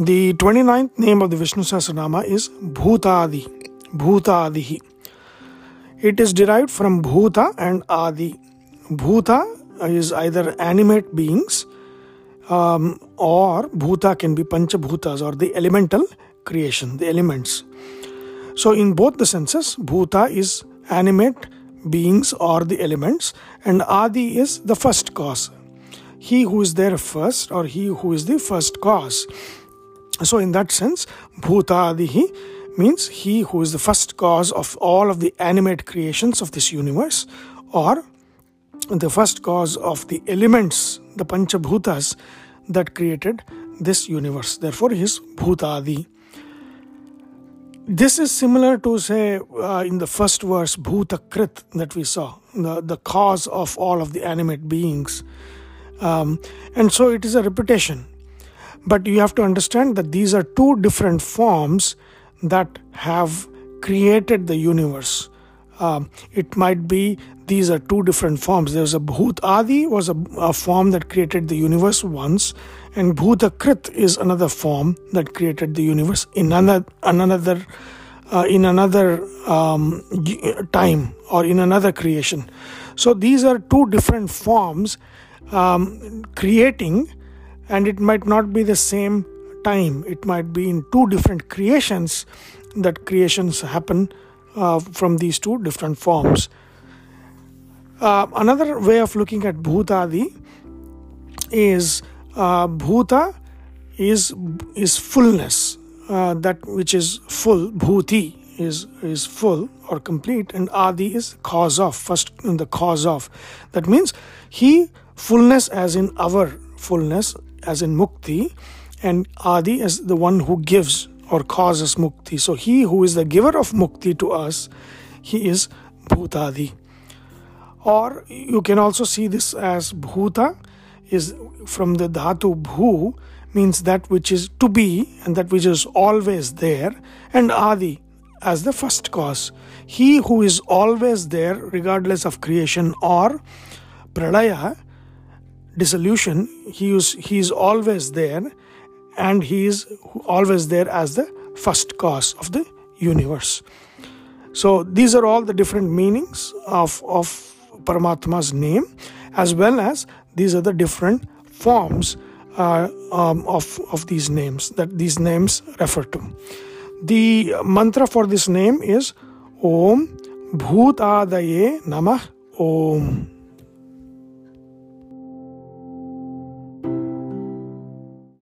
The 29th name of the Vishnu Sahasranama is Bhutadi. Bhutadihi. It is derived from Bhuta and Adi. Bhuta is either animate beings um, or Bhuta can be Panchabhutas or the elemental creation, the elements. So, in both the senses, Bhuta is animate beings or the elements, and Adi is the first cause. He who is there first, or he who is the first cause. So, in that sense, Bhutadihi means he who is the first cause of all of the animate creations of this universe, or the first cause of the elements, the Panchabhutas that created this universe. Therefore, he is Bhutadi. This is similar to, say, uh, in the first verse, Bhutakrit that we saw, the, the cause of all of the animate beings. Um, and so it is a repetition. But you have to understand that these are two different forms that have created the universe. Um, it might be these are two different forms. There's a Bhut Adi was a, a form that created the universe once, and Bhutakrit is another form that created the universe in another another uh, in another um, time or in another creation. So these are two different forms um, creating, and it might not be the same time. It might be in two different creations that creations happen uh, from these two different forms. Uh, another way of looking at Bhutadi is uh, Bhuta is is fullness, uh, that which is full. Bhuti is is full or complete, and Adi is cause of. First, in the cause of. That means he fullness as in our fullness, as in Mukti, and Adi is the one who gives or causes Mukti. So he who is the giver of Mukti to us, he is Bhutadi. Or you can also see this as Bhuta is from the dhatu bhu means that which is to be and that which is always there, and adi as the first cause. He who is always there, regardless of creation or pralaya, dissolution, he is, always there, and he is always there as the first cause of the universe. So these are all the different meanings of, of Paramatma's name, as well as these are the different forms uh, um, of, of these names that these names refer to. The mantra for this name is Om Bhutadaye Namah Om.